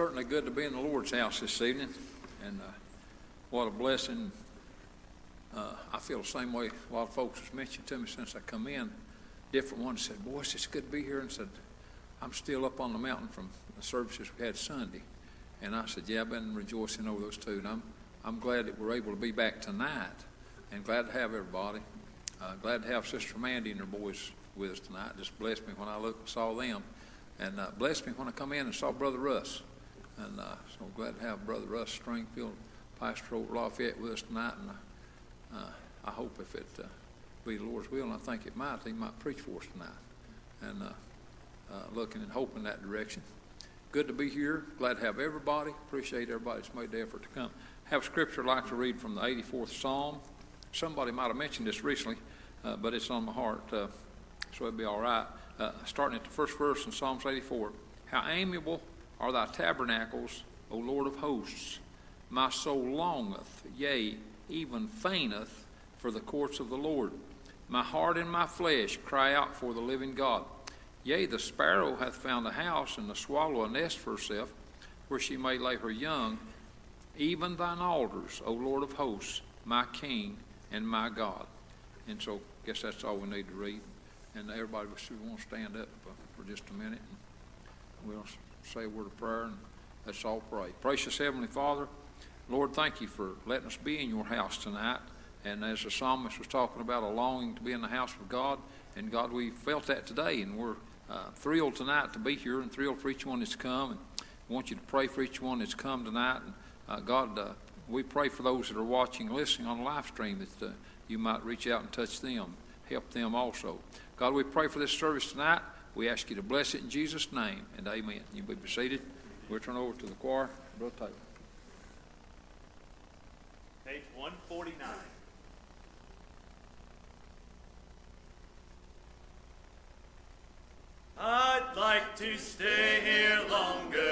certainly good to be in the Lord's house this evening, and uh, what a blessing. Uh, I feel the same way a lot of folks has mentioned to me since I come in. Different ones said, "Boys, it's good to be here," and said, "I'm still up on the mountain from the services we had Sunday," and I said, "Yeah, I've been rejoicing over those two, and I'm I'm glad that we're able to be back tonight, and glad to have everybody. Uh, glad to have Sister Mandy and her boys with us tonight. Just blessed me when I looked saw them, and uh, blessed me when I come in and saw Brother Russ. And uh, so glad to have Brother Russ Stringfield, Pastor Old Lafayette with us tonight. And uh, I hope if it uh, be the Lord's will, and I think it might, he might preach for us tonight. And uh, uh, looking and hoping that direction. Good to be here. Glad to have everybody. Appreciate everybody that's made the effort to come. Have scripture I'd like to read from the 84th Psalm. Somebody might have mentioned this recently, uh, but it's on my heart, so it'll be all right. Starting at the first verse in Psalms 84. How amiable are thy tabernacles, O Lord of hosts. My soul longeth, yea, even fainteth for the courts of the Lord. My heart and my flesh cry out for the living God. Yea, the sparrow hath found a house, and the swallow a nest for herself, where she may lay her young. Even thine altars, O Lord of hosts, my King and my God. And so, I guess that's all we need to read. And everybody, we want to stand up for just a minute. We'll say a word of prayer, and let's all pray. Precious Heavenly Father, Lord, thank you for letting us be in your house tonight. And as the psalmist was talking about a longing to be in the house of God, and God, we felt that today, and we're uh, thrilled tonight to be here and thrilled for each one that's come. And we want you to pray for each one that's come tonight. And uh, God, uh, we pray for those that are watching listening on the live stream that uh, you might reach out and touch them, help them also. God, we pray for this service tonight. We ask you to bless it in Jesus' name, and amen. You be seated. We'll turn over to the choir. Brother Taylor. Page 149. I'd like to stay here longer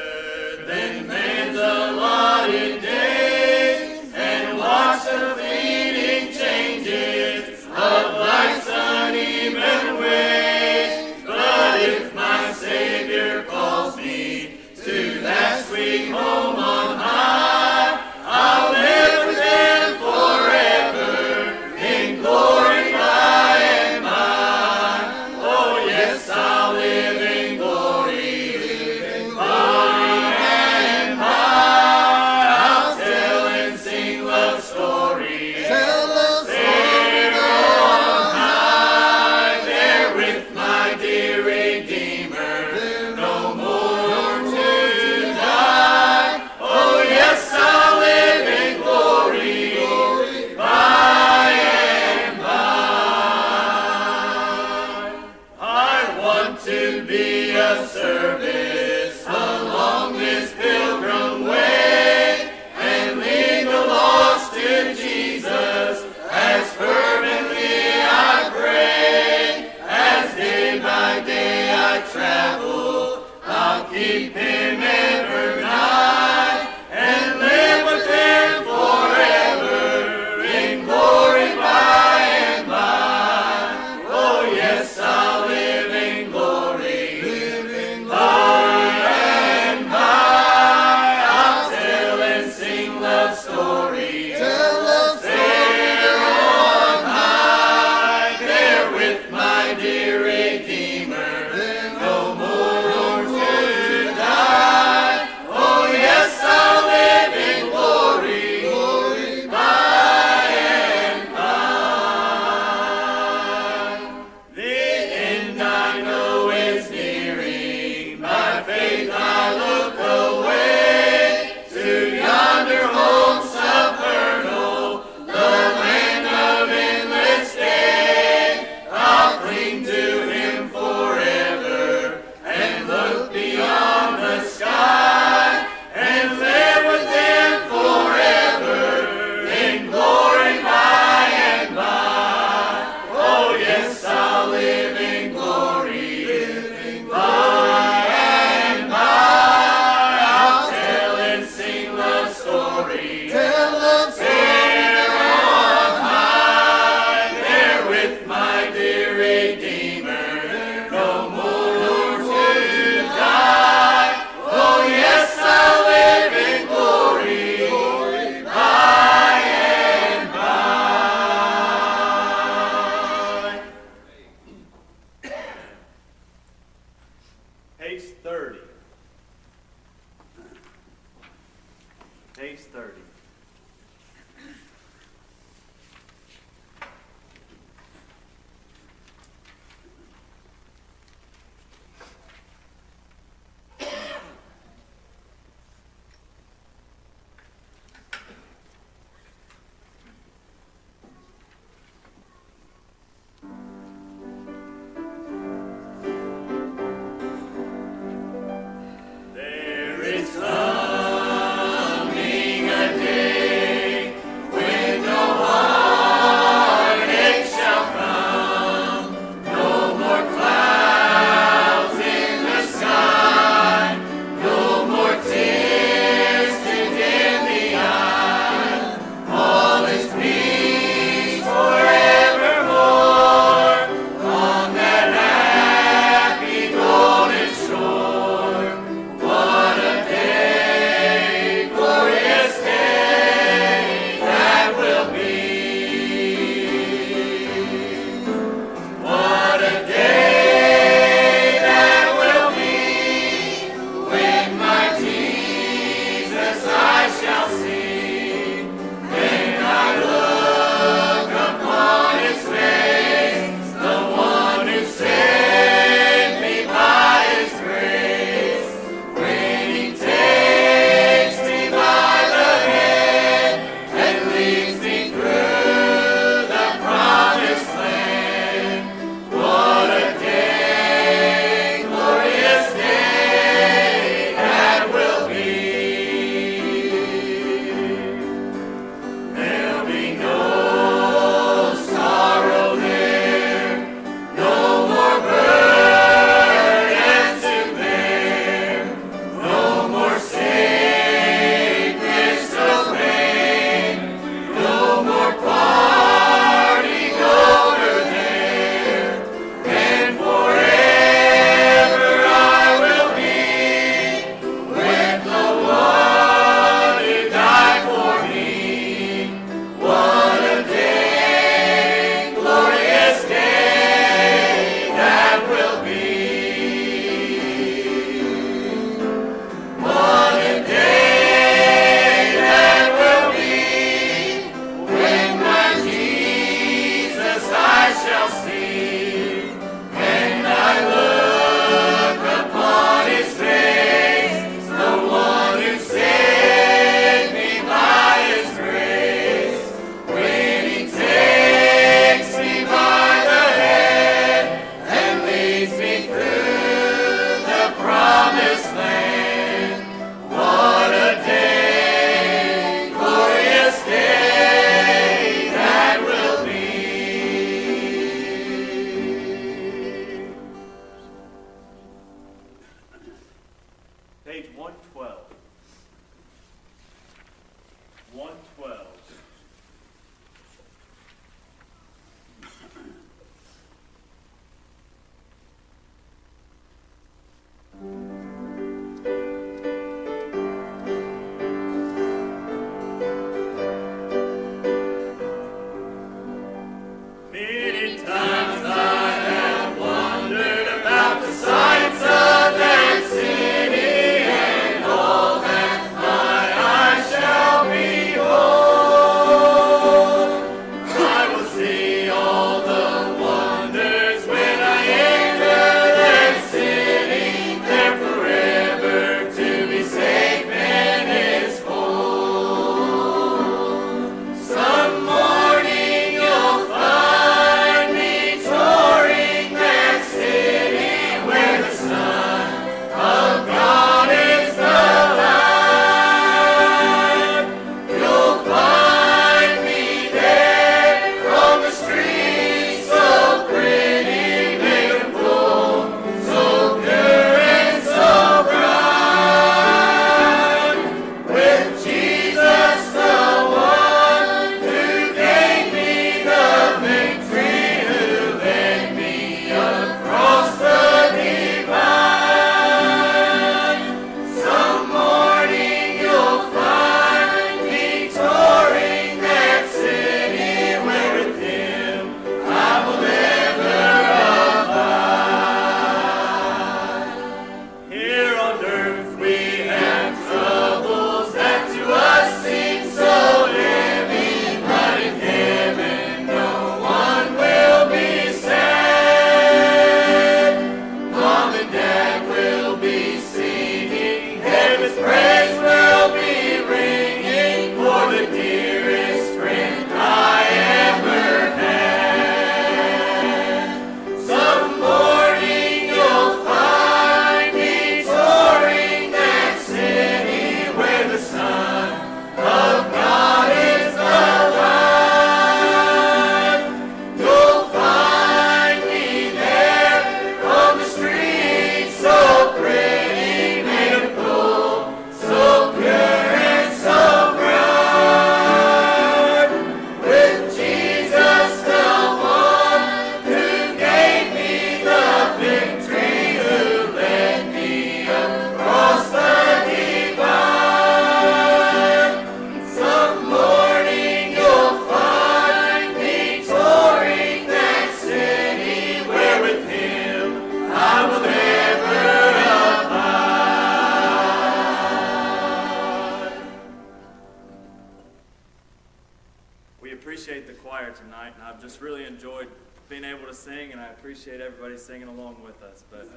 tonight, and I've just really enjoyed being able to sing, and I appreciate everybody singing along with us. But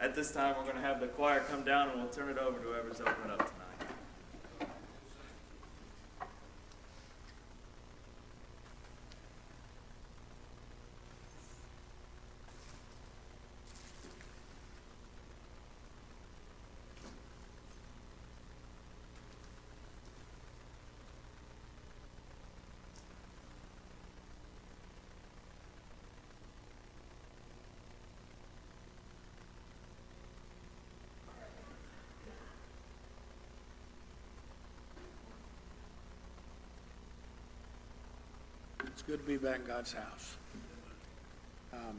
at this time, we're going to have the choir come down, and we'll turn it over to whoever's opening up tonight. Good to be back in God's house. Um,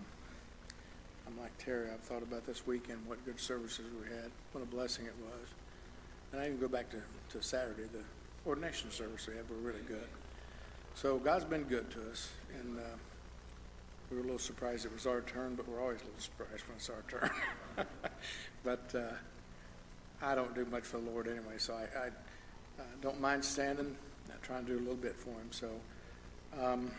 I'm like Terry, I've thought about this weekend, what good services we had, what a blessing it was. And I even go back to, to Saturday, the ordination service we had were really good. So God's been good to us, and uh, we were a little surprised it was our turn, but we're always a little surprised when it's our turn. But uh, I don't do much for the Lord anyway, so I, I uh, don't mind standing, I try and do a little bit for him, so. Um,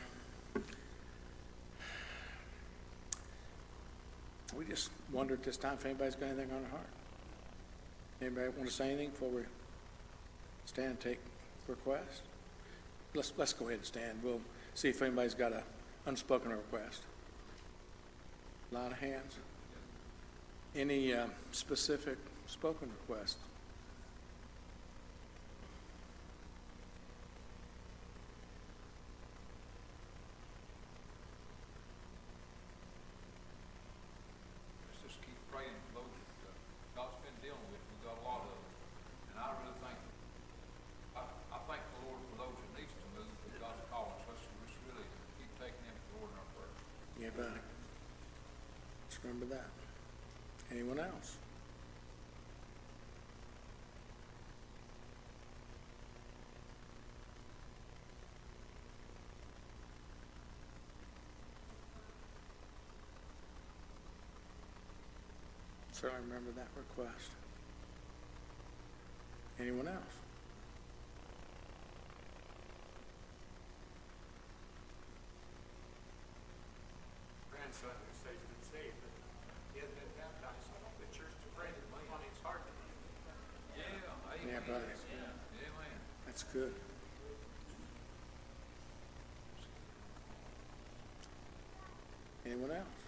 we just wonder at this time if anybody's got anything on their heart. Anybody want to say anything before we stand and take requests? Let's, let's go ahead and stand. We'll see if anybody's got a unspoken request. A Lot of hands. Any uh, specific spoken requests? Let's just keep praying for those that uh, God's been dealing with. We've got a lot of them. And I really think, I, I thank the Lord for those that needs to move, that God's calling. So let's just really keep taking them to the Lord in our prayer. Yeah, buddy. Let's remember that. Anyone else? Certainly remember that request. Anyone else? grandson who says he's been saved, but uh, he hasn't been baptized. So the church to pray that money it's hard to Yeah, Yeah, amen. buddy. Amen. That's good. Anyone else?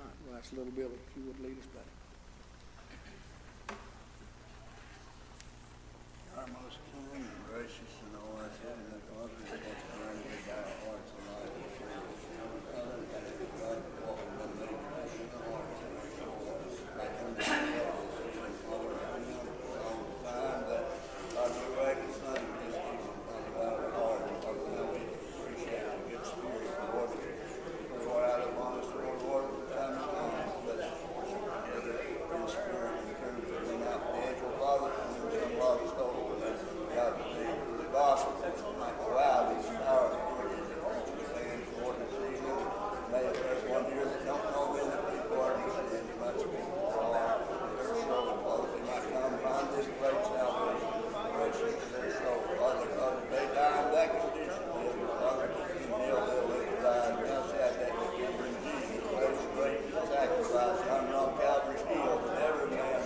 Well, that's a little Billy. If you would lead us, buddy. Our most kind and gracious and Father, we thank you for every and life and freedom. Father, we thank you, God, for what we've been made to do in our hearts and our souls. I come to you, Lord, this evening, Father, I know for a long time that, God, your righteous name is Jesus, Father, out of our heart. And Father, now we appreciate your good spirit, Lord. Pour out upon us, Lord, Lord, the time is come. Let us worship together in spirit and truth. Bring out the angel, Father, and some lost soul. God, the, the gospel might go out, these power of the preachers and preachers, Lord, this evening. May if there's one here that don't know them, that be pardoned, and you might speak for all their soul, Father, they might come find this great salvation, gracious to their soul, Father, God, if they die in that condition, dear Father, you know they'll live to die, and now sad that they can bring Jesus, Christ, great sacrifice, hung on Calvary's hill, that every man,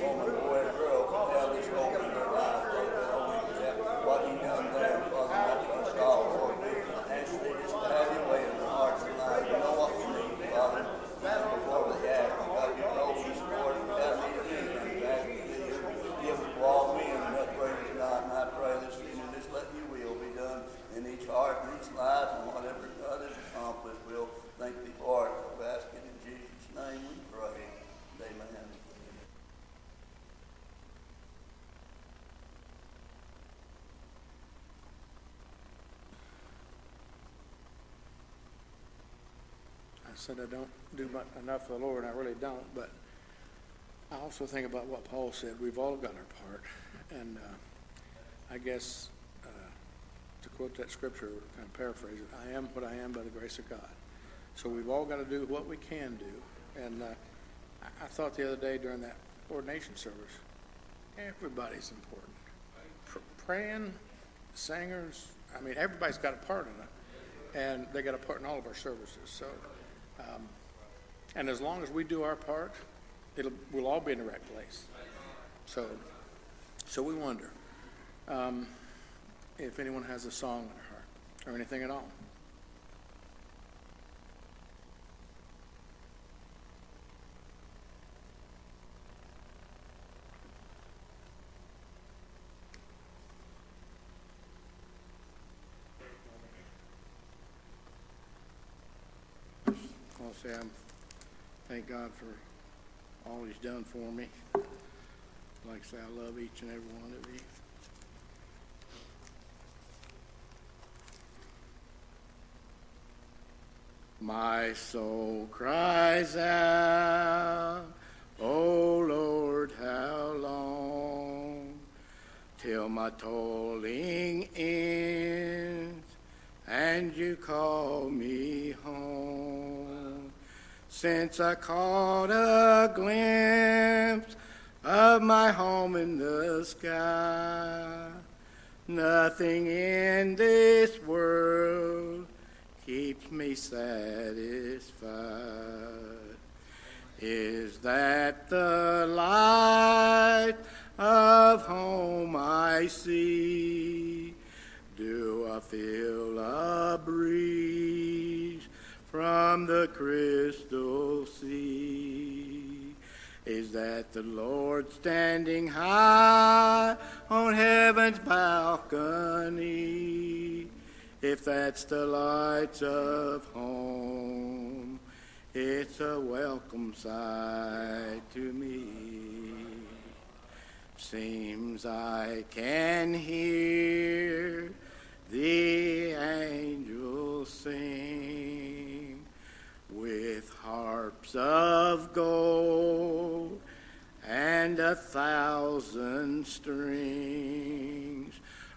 woman, boy, and girl can tell this hope in their life, Father, that only that what he done there, Father, that's what it's all for, and they just to have your way in their hearts and lives, you know what we need, Father, before we act, God, you know this, Lord, without me to do anything, ask you to give to all men, and that praise God, and I pray this evening, just let your will be done in each heart, and each life, and whatever God has accomplished, we'll thank thee for it, we ask it in Jesus' name we pray, amen. I said I don't do much, enough for the Lord, and I really don't, but I also think about what Paul said. We've all got our part. And uh, I guess, uh, to quote that scripture, kind of paraphrase it, I am what I am by the grace of God. So we've all got to do what we can do. And uh, I, I thought the other day during that ordination service, everybody's important. Pr- Praying, singers, I mean, everybody's got a part in it, and they got a part in all of our services, so. And as long as we do our part, it'll, we'll all be in the right place. So, so we wonder um, if anyone has a song in their heart, or anything at all. I'm, thank God for all he's done for me. Like I say, I love each and every one of you. My soul cries out, O Lord, how long till my tolling ends and you call me home? Since I caught a glimpse of my home in the sky, nothing in this world keeps me satisfied. Is that the light of home I see? Do I feel a breeze from the crystal sea? Is that the Lord standing high on heaven's balcony? If that's the lights of home, it's a welcome sight to me. Seems I can hear the angels sing with harps of gold and a thousand strings.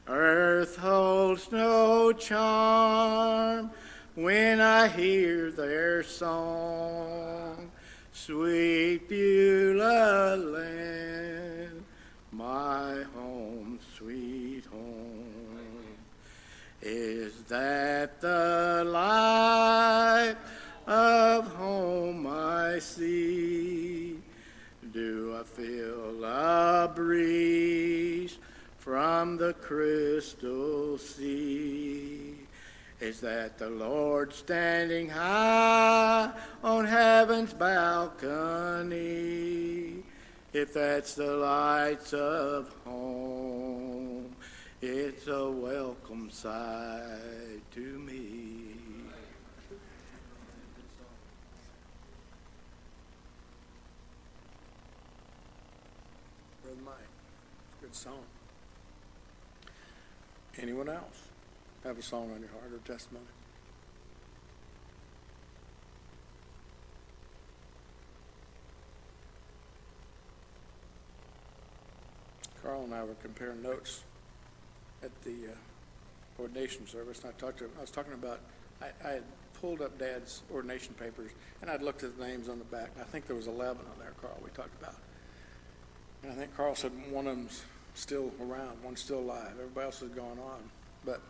Earth holds no charm when I hear their song. Sweet Beulah land, my home, sweet home. Is that the light of home I see? Do I feel a breeze from the crystal sea? Is that the Lord standing high on heaven's balcony? If that's the lights of home, it's a welcome sight to me. Brother Mike, good song. Anyone else have a song on your heart or testimony? Carl and I were comparing notes at the uh, ordination service, and I talked to him, I was talking about, I, I had pulled up Dad's ordination papers, and I'd looked at the names on the back, I think there was 11 on there, Carl, we talked about. And I think Carl said one of them's still around, one's still alive. Everybody else has gone on. But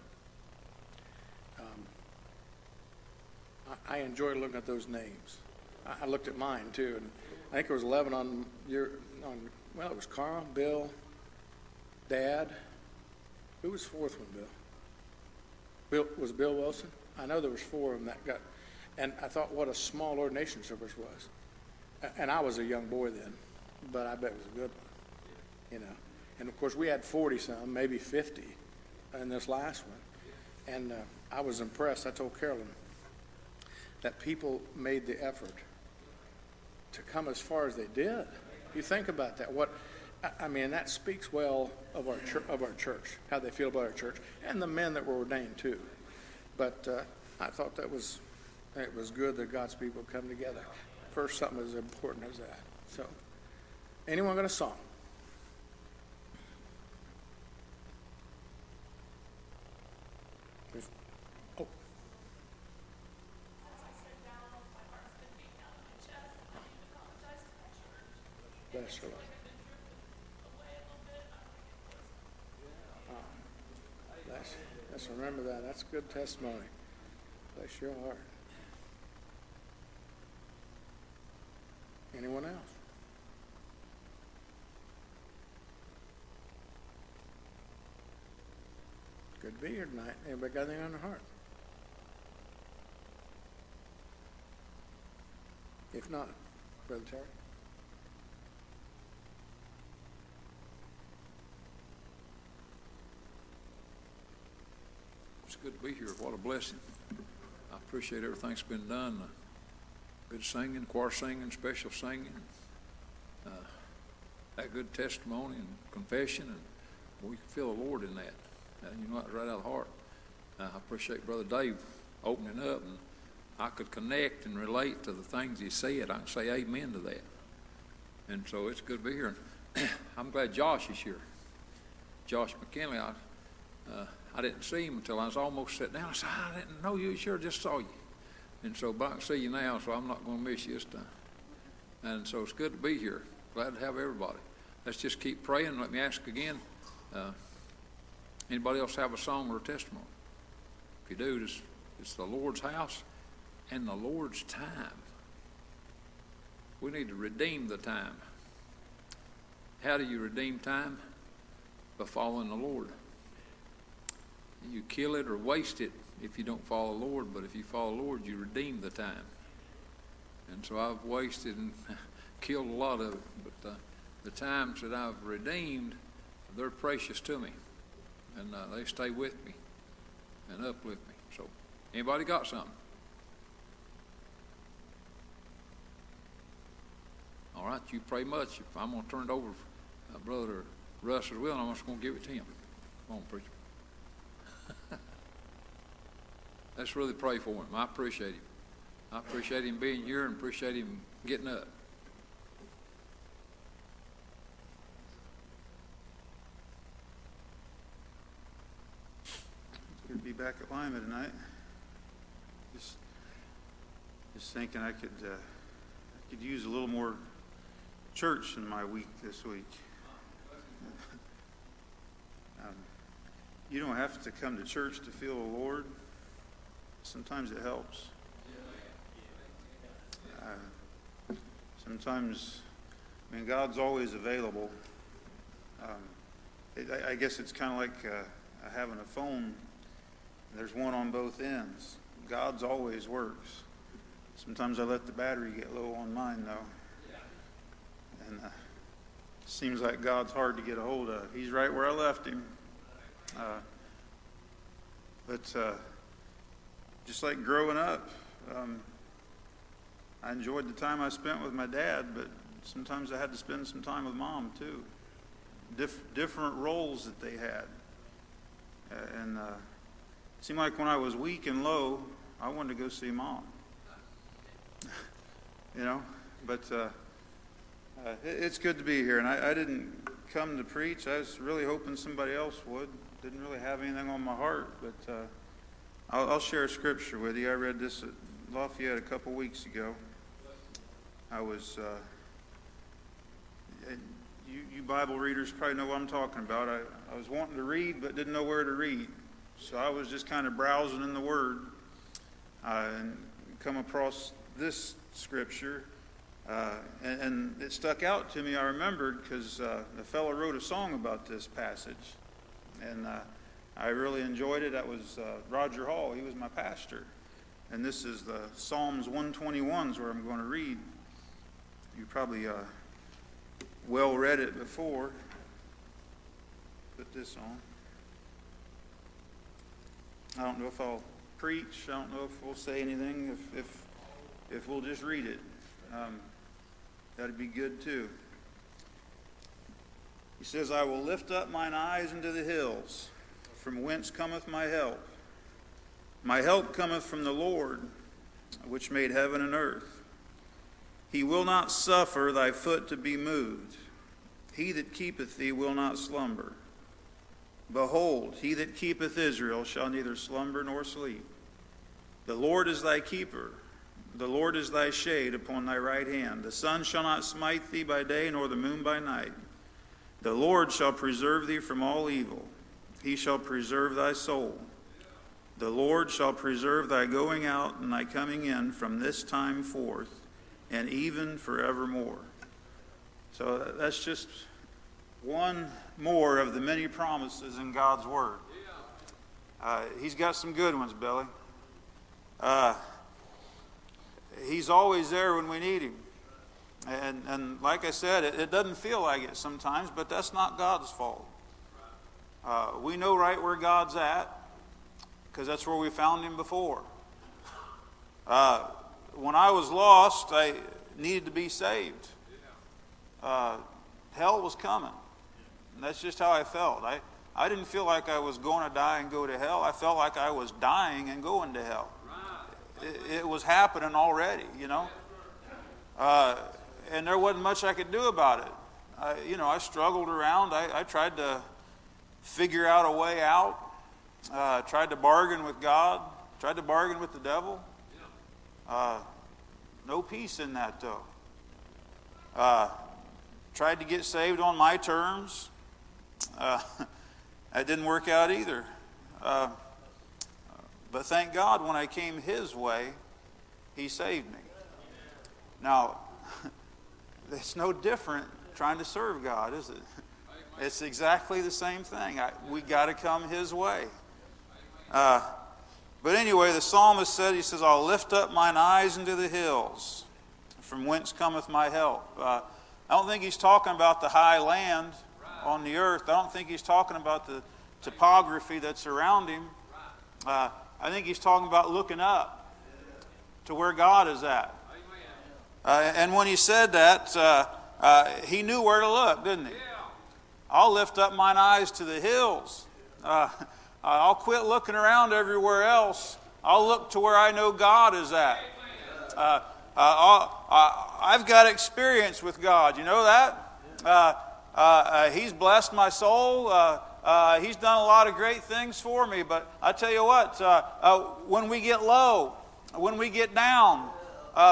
um, I, I enjoy looking at those names. I, I looked at mine too, and I think there was 11 on your, on, well, it was Carl, Bill, Dad. Who was fourth one, Bill? Bill was Bill Wilson. I know there was four of them that got, and I thought what a small ordination service was. And I was a young boy then, but I bet it was a good one you know. And of course, we had 40 some, maybe 50 in this last one. And uh, I was impressed. I told Carolyn that people made the effort to come as far as they did. You think about that. What I- mean, that speaks well of our chur- of our church, how they feel about our church, and the men that were ordained too. But uh, I thought that was it was good that God's people come together for something as important as that. So, anyone got a song? If- Oh. Life. Wow. Let's remember that. That's a good testimony. Bless your heart. Anyone else? Good to be here tonight. Anybody got anything on their heart? If not, Brother Terry? Good to be here. What a blessing. I appreciate everything that's been done. Uh, Good singing, choir singing, special singing. uh, That good testimony and confession, and we can feel the Lord in that. And you know, it's right out of the heart. Uh, I appreciate Brother Dave opening up, and I could connect and relate to the things he said. I can say amen to that. And so it's good to be here. I'm glad Josh is here. Josh McKinley, I, uh, I didn't see him until I was almost sitting down. I said, I didn't know you. Sure, just saw you. And so, but I see you now, so I'm not going to miss you this time. And so it's good to be here. Glad to have everybody. Let's just keep praying. Let me ask again. Uh, anybody else have a song or a testimony? If you do, it's, it's the Lord's house and the Lord's time. We need to redeem the time. How do you redeem time? By following the Lord. You kill it or waste it if you don't follow the Lord, but if you follow the Lord, you redeem the time. And so I've wasted and killed a lot of it, but uh, the times that I've redeemed, they're precious to me, and uh, they stay with me and uplift me. So, anybody got something? All right, you pray much. If I'm going to turn it over, uh, Brother Russ as well, and I'm just going to give it to him. Come on, preacher. Let's really pray for him. I appreciate him. I appreciate him being here and appreciate him getting up. Good to be back at Lima tonight. Just, just thinking I could, uh, I could use a little more church in my week this week. You don't have to come to church to feel the Lord. Sometimes it helps. Uh, sometimes, I mean, God's always available. Um, it, I, I guess it's kind of like uh, having a phone there's one on both ends. God's always works. Sometimes I let the battery get low on mine, though. And uh, seems like God's hard to get a hold of. He's right where I left him. Uh, but uh, just like growing up, um, I enjoyed the time I spent with my dad, but sometimes I had to spend some time with mom, too. Dif- different roles that they had. Uh, and uh, Seemed like when I was weak and low, I wanted to go see mom. you know, but uh, uh, it, it's good to be here. And I, I, didn't come to preach. I was really hoping somebody else would. Didn't really have anything on my heart, but uh, I'll, I'll, share a scripture with you. I read this at Lafayette a couple weeks ago. I was. Uh, you, you Bible readers probably know what I'm talking about. I, I was wanting to read, but didn't know where to read. So I was just kind of browsing in the Word uh, and come across this scripture. Uh, and, and, it stuck out to me. I remembered because uh, the fellow wrote a song about this passage. And uh, I really enjoyed it. That was uh, Roger Hall. He was my pastor. And this is the Psalms 121s where I'm going to read. You probably uh, well read it before. Put this on. I don't know if I'll preach. I don't know if we'll say anything. If if if we'll just read it, um, that'd be good too. He says, "I will lift up mine eyes into the hills, from whence cometh my help. My help cometh from the Lord, which made heaven and earth. He will not suffer thy foot to be moved. He that keepeth thee will not slumber." Behold, he that keepeth Israel shall neither slumber nor sleep. The Lord is thy keeper. The Lord is thy shade upon thy right hand. The sun shall not smite thee by day, nor the moon by night. The Lord shall preserve thee from all evil. He shall preserve thy soul. The Lord shall preserve thy going out and thy coming in from this time forth and even forevermore. So that's just one more of the many promises in God's Word. Uh, he's got some good ones, Billy. Uh, he's always there when we need him. And, and like I said, it, it doesn't feel like it sometimes, but that's not God's fault. Uh, we know right where God's at because that's where we found him before. Uh, when I was lost, I needed to be saved. Uh, hell was coming. And that's just how I felt. I, I didn't feel like I was going to die and go to hell. I felt like I was dying and going to hell. It, it was happening already, you know. Uh, and there wasn't much I could do about it. I, you know, I struggled around. I, I tried to figure out a way out. Uh, tried to bargain with God. Tried to bargain with the devil. Uh, no peace in that, though. Uh, tried to get saved on my terms. Uh, that didn't work out either. Uh, but thank God when I came His way, He saved me. Now, it's no different trying to serve God, is it? It's exactly the same thing. I, we got to come His way. Uh, but anyway, the psalmist said, he says, I'll lift up mine eyes into the hills, from whence cometh my help. Uh, I don't think he's talking about the high land on the earth. I don't think he's talking about the topography that's around him. Uh, I think he's talking about looking up to where God is at. Uh, and when he said that, uh, uh, he knew where to look, didn't he? I'll lift up mine eyes to the hills. Uh, I'll quit looking around everywhere else. I'll look to where I know God is at. Uh, uh, I've got experience with God. You know that? Uh, uh, uh he's blessed my soul. Uh, he's done a lot of great things for me. But I tell you what, when we get low, when we get down,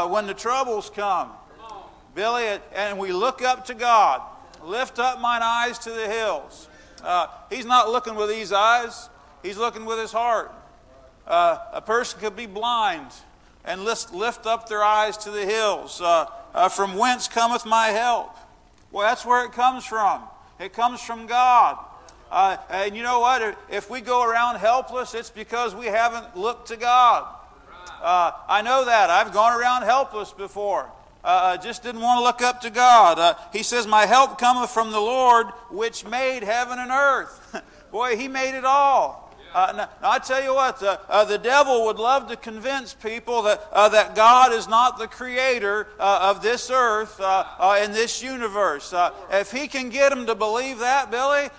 when the troubles come, Billy, and we look up to God, lift up mine eyes to the hills. he's not looking with these eyes. He's looking with his heart. Uh, a person could be blind and lift, lift up their eyes to the hills. Uh, uh, from whence cometh my help? Well, that's where it comes from. It comes from God. Uh, and you know what? If we go around helpless, it's because we haven't looked to God. Uh, I know that. I've gone around helpless before. Uh, just didn't want to look up to God. Uh, he says, My help cometh from the Lord, which made heaven and earth. Boy, He made it all. Uh, now, I tell you what, uh, uh, the devil would love to convince people that, uh, that God is not the creator uh, of this earth and uh, this universe. if he can get them to believe that, Billy,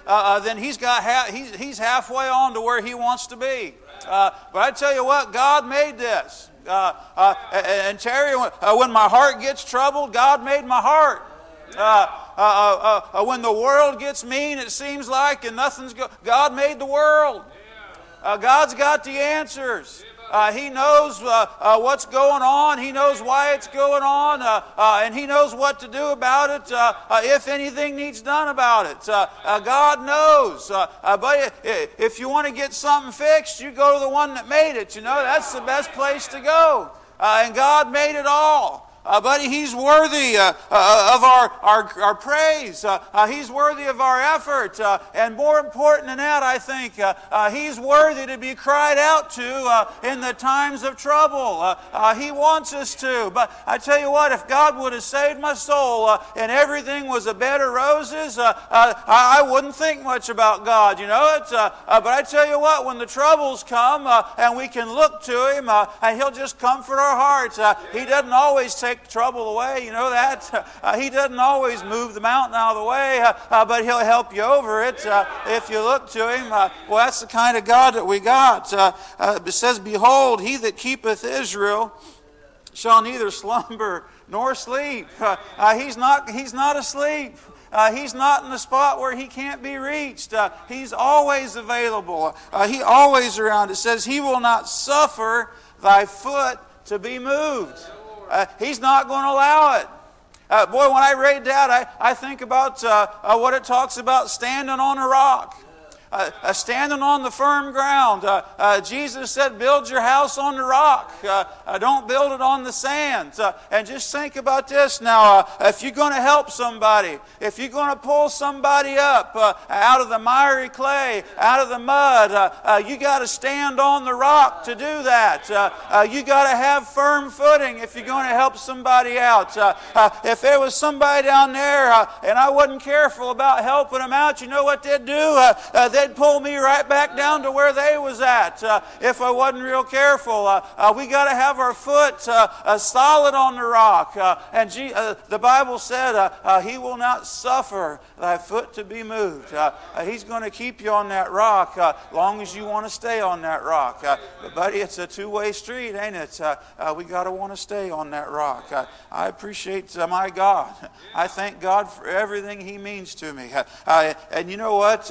then he's, got ha- he's, he's halfway on to where he wants to be. But I tell you what, God made this. and Terry, when my heart gets troubled, God made my heart. Uh, uh, uh, when the world gets mean, it seems like, and nothing's go- God made the world. Uh, God's got the answers. Uh, he knows uh, uh, what's going on. He knows why it's going on. Uh, uh, and He knows what to do about it if anything needs done about it. God knows. but if you want to get something fixed, you go to the one that made it. You know, that's the best place to go. and God made it all. Uh, buddy, he's worthy uh, uh, of our, our, our praise. Uh, uh, he's worthy of our effort. Uh, and more important than that, I think, uh, uh, he's worthy to be cried out to uh, in the times of trouble. he wants us to. But I tell you what, if God would have saved my soul and everything was a bed of roses, I, I, wouldn't think much about God. You know it? but I tell you what, when the troubles come and we can look to Him and He'll just comfort our hearts, He doesn't always take take trouble away. You know that? Uh, he doesn't always move the mountain out of the way, uh, uh, but He'll help you over it uh, if you look to Him. Uh, well, that's the kind of God that we got. It says, Behold, he that keepeth Israel shall neither slumber nor sleep. he's, not, he's not asleep. Uh, he's not in a spot where he can't be reached. Uh, he's always available. Uh, he always around. It says, He will not suffer thy foot to be moved. Uh, he's not going to allow it. Uh, boy, when I read that, I, I think about uh, uh, what it talks about standing on a rock. Uh, uh, standing on the firm ground. Uh, uh Jesus said, Build your house on the rock. Uh, uh don't build it on the sand. Uh, and just think about this now. Uh, if you're going to help somebody, if you're going to pull somebody up out of the miry clay, out of the mud, you got to stand on the rock to do that. you got to have firm footing if you're going to help somebody out. if there was somebody down there and I wasn't careful about helping them out, you know what they'd do? they'd they'd pull me right back down to where they was at uh, if I wasn't real careful. Uh, uh, we got to have our foot uh, uh, solid on the rock. Uh, and G- uh, the Bible said, uh, He will not suffer thy foot to be moved. he's going to keep you on that rock as long as you want to stay on that rock. but, buddy, it's a two way street, ain't it? we got to want to stay on that rock. I appreciate my God. I thank God for everything He means to me. and you know what?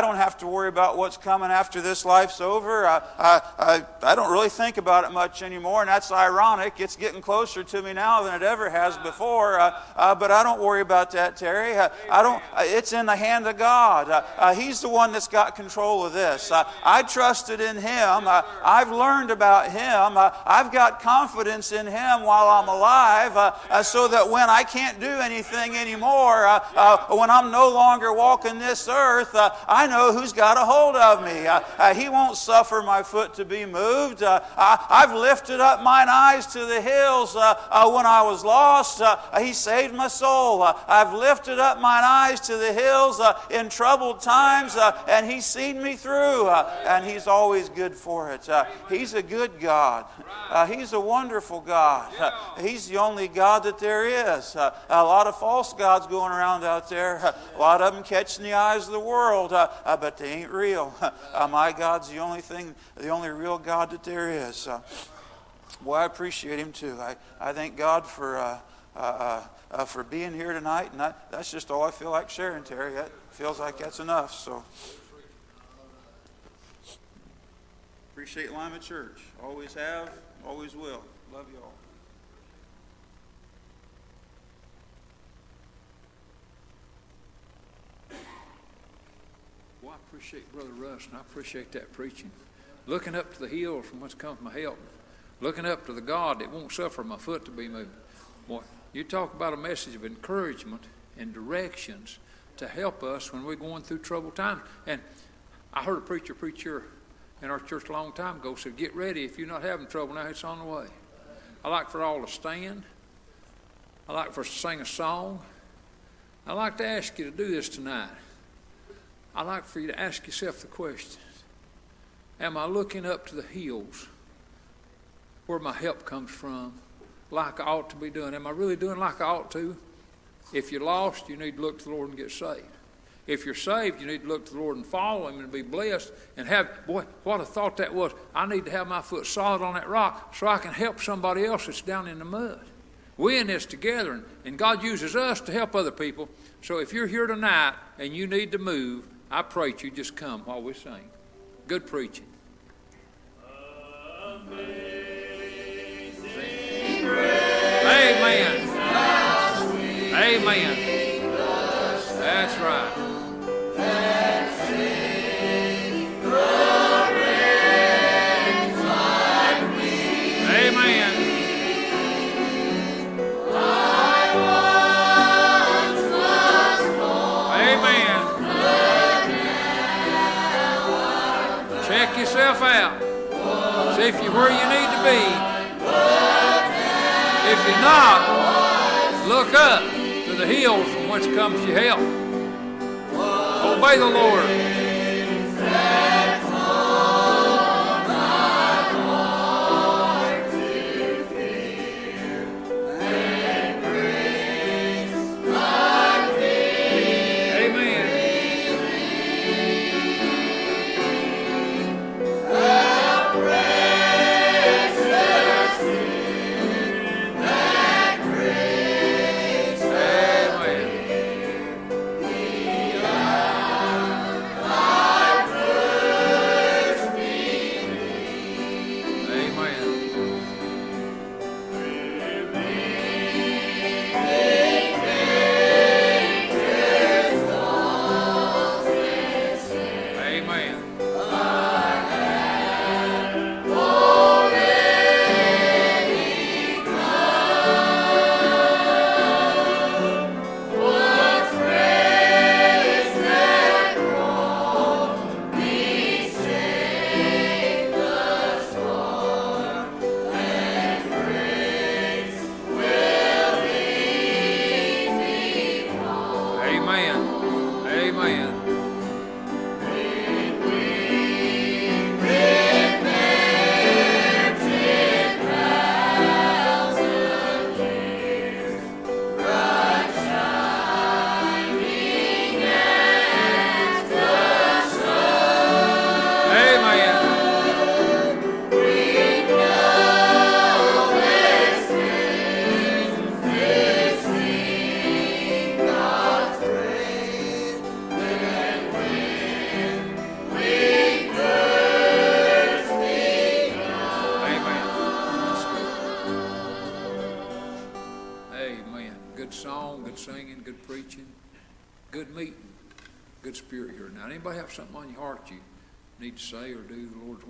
Don't have to worry about what's coming after this life's over. I, I, I, don't really think about it much anymore, and that's ironic. It's getting closer to me now than it ever has before. Uh, uh, but I don't worry about that, Terry. Uh, I don't. Uh, it's in the hand of God. Uh, uh, he's the one that's got control of this. I trusted in Him. I've learned about Him. I've got confidence in Him while I'm alive, so that when I can't do anything anymore, when I'm no longer walking this earth, I know who's got a hold of me. Uh, uh, he won't suffer my foot to be moved. Uh, I, have lifted up mine eyes to the hills uh, uh, when I was lost. Uh, he saved my soul. I've lifted up mine eyes to the hills in troubled times, and He's seen me through, and He's always good for it. he's a good God. he's a wonderful God. he's the only God that there is. a lot of false gods going around out there, a lot of them catching the eyes of the world uh, but they ain't real. Uh, my God's the only thing, the only real God that there is. Uh, well, I appreciate Him too. I, I thank God for. Uh, uh, uh, for being here tonight, and that's just all I feel like sharing, Terry. That feels like that's enough. So, appreciate Lima Church. Always have, always will. Love you all. Appreciate Brother Russ, and I appreciate that preaching. Looking up to the hills from whence comes my help. Looking up to the God that won't suffer my foot to be moved. Boy, you talk about a message of encouragement and directions to help us when we're going through troubled times. And I heard a preacher preach here in our church a long time ago said, Get ready. If you're not having trouble now, it's on the way. I like for all to stand. I like for us to sing a song. I'd like to ask you to do this tonight. I'd like for you to ask yourself the question Am I looking up to the hills where my help comes from like I ought to be doing? Am I really doing like I ought to? If you're lost, you need to look to the Lord and get saved. If you're saved, you need to look to the Lord and follow Him and be blessed and have, boy, what a thought that was. I need to have my foot solid on that rock so I can help somebody else that's down in the mud. We're in this together, and God uses us to help other people. So if you're here tonight and you need to move, I pray that you just come while we sing. Good preaching. Amen. Amen. That's right. If you're where you need to be. If you're not, look up to the hills from whence comes your help. Obey the Lord.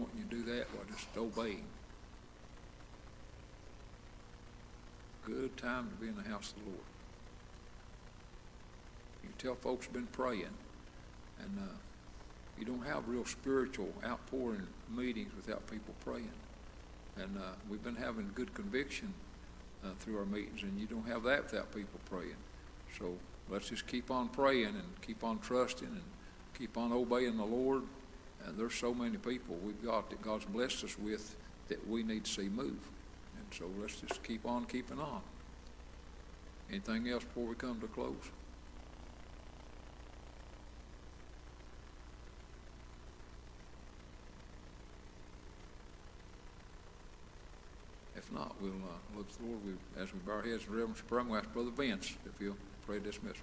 Wanting you to do that, well, just obey Him. Good time to be in the house of the Lord. You tell folks been praying, and uh, you don't have real spiritual outpouring meetings without people praying. And uh, we've been having good conviction uh, through our meetings, and you don't have that without people praying. So let's just keep on praying and keep on trusting and keep on obeying the Lord. And there's so many people we've got that God's blessed us with that we need to see move. And so let's just keep on keeping on. Anything else before we come to close? If not, we'll uh, look to the Lord. We, as we bow our heads in reverence, pray, we'll ask Brother Vince if he'll pray dismissal.